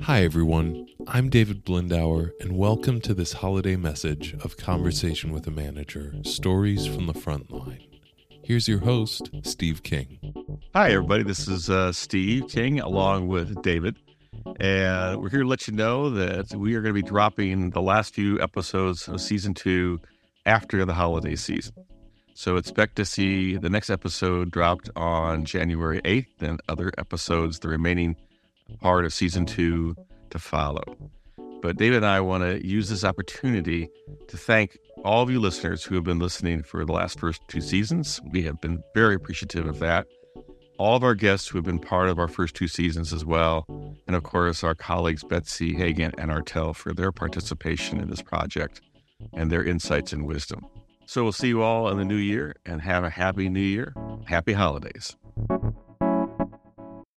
Hi, everyone. I'm David Blindauer, and welcome to this holiday message of Conversation with a Manager Stories from the Front Line. Here's your host, Steve King. Hi, everybody. This is uh, Steve King along with David. And we're here to let you know that we are going to be dropping the last few episodes of season two after the holiday season. So expect to see the next episode dropped on January 8th, and other episodes, the remaining part of season two, to follow. But David and I want to use this opportunity to thank all of you listeners who have been listening for the last first two seasons. We have been very appreciative of that. All of our guests who have been part of our first two seasons as well. And of course, our colleagues Betsy Hagan and Artell for their participation in this project and their insights and wisdom. So we'll see you all in the new year and have a happy new year. Happy holidays.